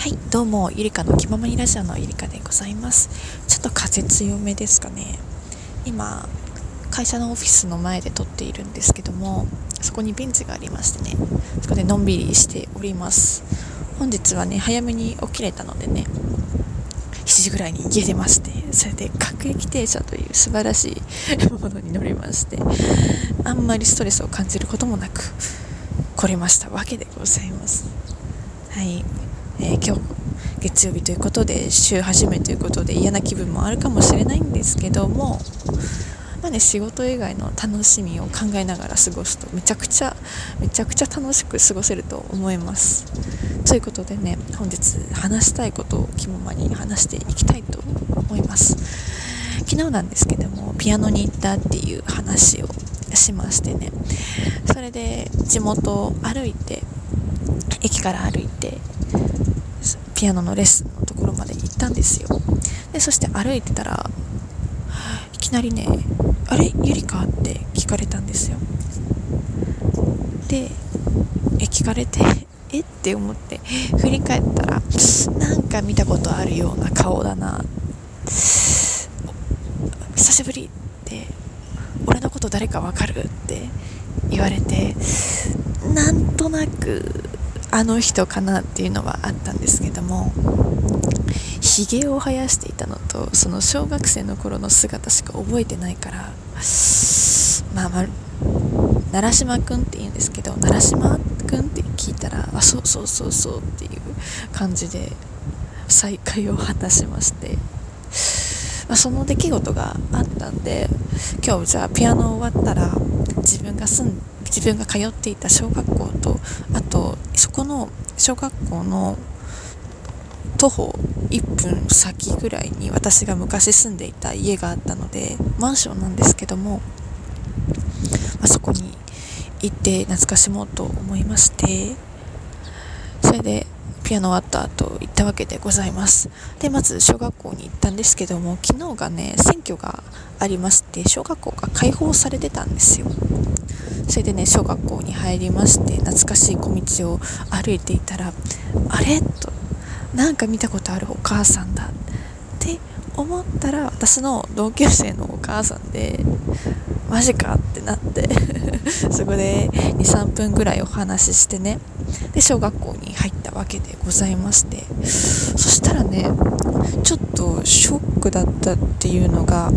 はいどうもゆりかの気ままにラジオのゆりかでございます。ちょっと風強めですかね。今会社のオフィスの前で撮っているんですけどもそこにベンチがありましてねそこでのんびりしております。本日はね早めに起きれたのでね7時ぐらいに家出ましてそれで各駅停車という素晴らしい ものに乗りましてあんまりストレスを感じることもなく来れましたわけでございます。はい。えー、今日月曜日ということで週始めということで嫌な気分もあるかもしれないんですけども、まあね、仕事以外の楽しみを考えながら過ごすとめちゃくちゃめちゃくちゃ楽しく過ごせると思います。ということでね本日話したいことを気ままに話していきたいと思います。昨日なんですけどもピアノに行ったっていう話をしましてね。それで地元を歩いて駅から歩いてピアノのレッスンのところまで行ったんですよ。でそして歩いてたらいきなりね「あれ？ゆりか?」って聞かれたんですよ。でえ聞かれてえ？って思って振り返ったらなんか見たことあるような顔だな。久しぶりって俺のこと誰かわかる？って言われてなんとなくあの人かなっていうのはあったんですけどもひげを生やしていたのとその小学生の頃の姿しか覚えてないからまあまあ奈良島くんって言うんですけど奈良島くんって聞いたらあそうそうそうそうっていう感じで再会を果たしまして、まあ、その出来事があったんで今日じゃあピアノ終わったら自分が住ん自分が通っていた小学校とあとそこの小学校の徒歩1分先ぐらいに私が昔住んでいた家があったのでマンションなんですけども、まあ、そこに行って懐かしもうと思いましてそれでピアノ終わった後行ったわけでございます。でまず小学校に行ったんですけども昨日がね選挙がありまして小学校が開放されてたんですよ。それでね小学校に入りまして懐かしい小道を歩いていたらあれ？となんか見たことあるお母さんだ。って思ったら私の同級生のお母さんでマジか？ってなって そこで23分ぐらいお話ししてね。で小学校に入ったわけでございまして。そしたらねちょっとショックだったっていうのが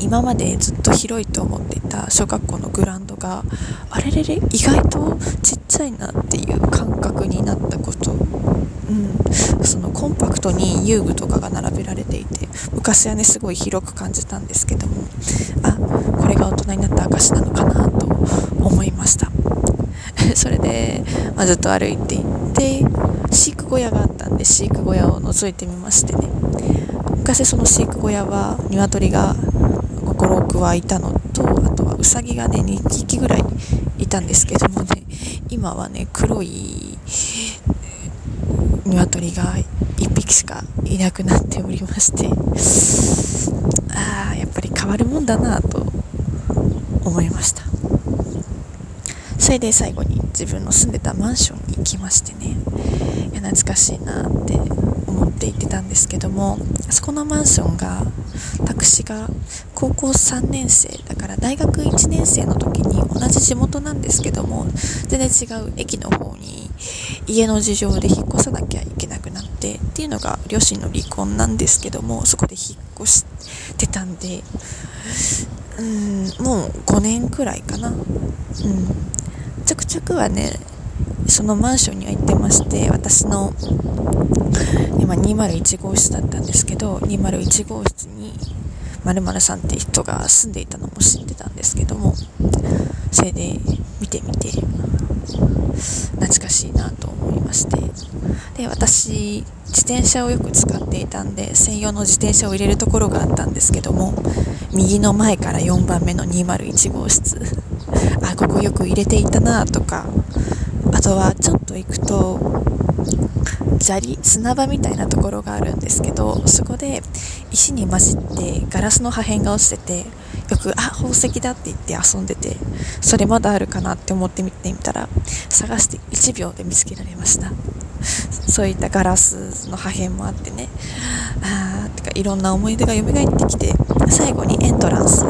今までずっと広いと思っていた小学校のグラウンドがあれれれ意外とちっちゃいなっていう感覚になったこと、うん、そのコンパクトに遊具とかが並べられていて昔はねすごい広く感じたんですけどもあこれが大人になった証なのかなと思いました。それで、まあ、ずっと歩いていって飼育小屋があったんで飼育小屋を覗いてみましてね。昔その飼育小屋は鶏が56羽いたのとあとはウサギがね2匹ぐらいいたんですけどもね。今はね黒い鶏が1匹しかいなくなっておりましてああやっぱり変わるもんだなと思いました。それで最後に自分の住んでたマンションに行きましてね。いや懐かしいなってって行ってたんですけどもあそこのマンションが私が高校3年生だから大学1年生の時に同じ地元なんですけども全然違う駅の方に家の事情で引っ越さなきゃいけなくなってっていうのが両親の離婚なんですけどもそこで引っ越してたんでうんもう5年くらいかな。うん。ちょくちょくはねそのマンションには行ってまして私の 今201号室だったんですけど201号室に〇〇さんって人が住んでいたのも知ってたんですけどもそれで見てみて懐かしいなと思いまして。で私自転車をよく使っていたんで専用の自転車を入れるところがあったんですけども右の前から4番目の201号室。あここよく入れていたなとかあとはちょっと行くと砂利砂場みたいなところがあるんですけどそこで石に混じってガラスの破片が落ちててよくあ宝石だって言って遊んでてそれまだあるかなって思って見てみたら探して1秒で見つけられました。そういったガラスの破片もあってね。あーてかいろんな思い出が蘇ってきて最後にエントランス。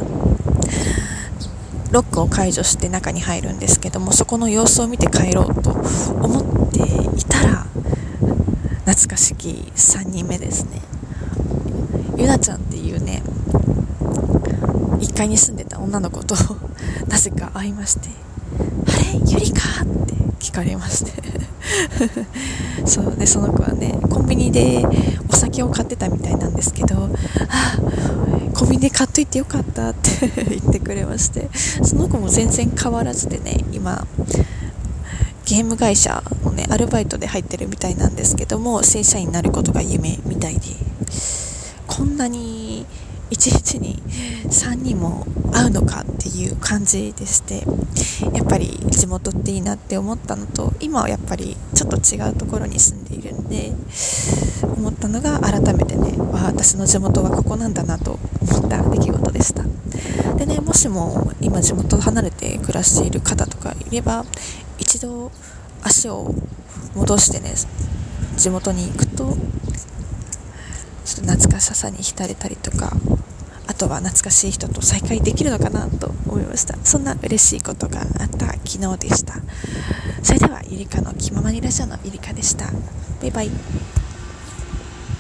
ロックを解除して中に入るんですけどもそこの様子を見て帰ろうと思っていたら懐かしき3人目ですね。ゆなちゃんっていうね1階に住んでた女の子となぜか会いまして「あれ？ゆりか?」って聞かれまして。そうでその子はねコンビニでお酒を買ってたみたいなんですけど「あコンビニで買っといてよかった」って 言ってくれましてその子も全然変わらずでね今ゲーム会社のねアルバイトで入ってるみたいなんですけども正社員になることが夢みたいでこんなに一日に3人も会うのかっていう感じでしてやっぱり地元っていいなって思ったのと今はやっぱりちょっと違うところに住んでいるんで思ったのが改めてね私の地元はここなんだなと思った出来事でした。でねもしも今地元を離れて暮らしている方とかいれば一度足を戻してね地元に行くとちょっと懐かしさに浸れたりとかあとは懐かしい人と再会できるのかなと思いました。そんな嬉しいことがあった昨日でした。それではゆりかの気ままにラジオのゆりかでした。バイバイ。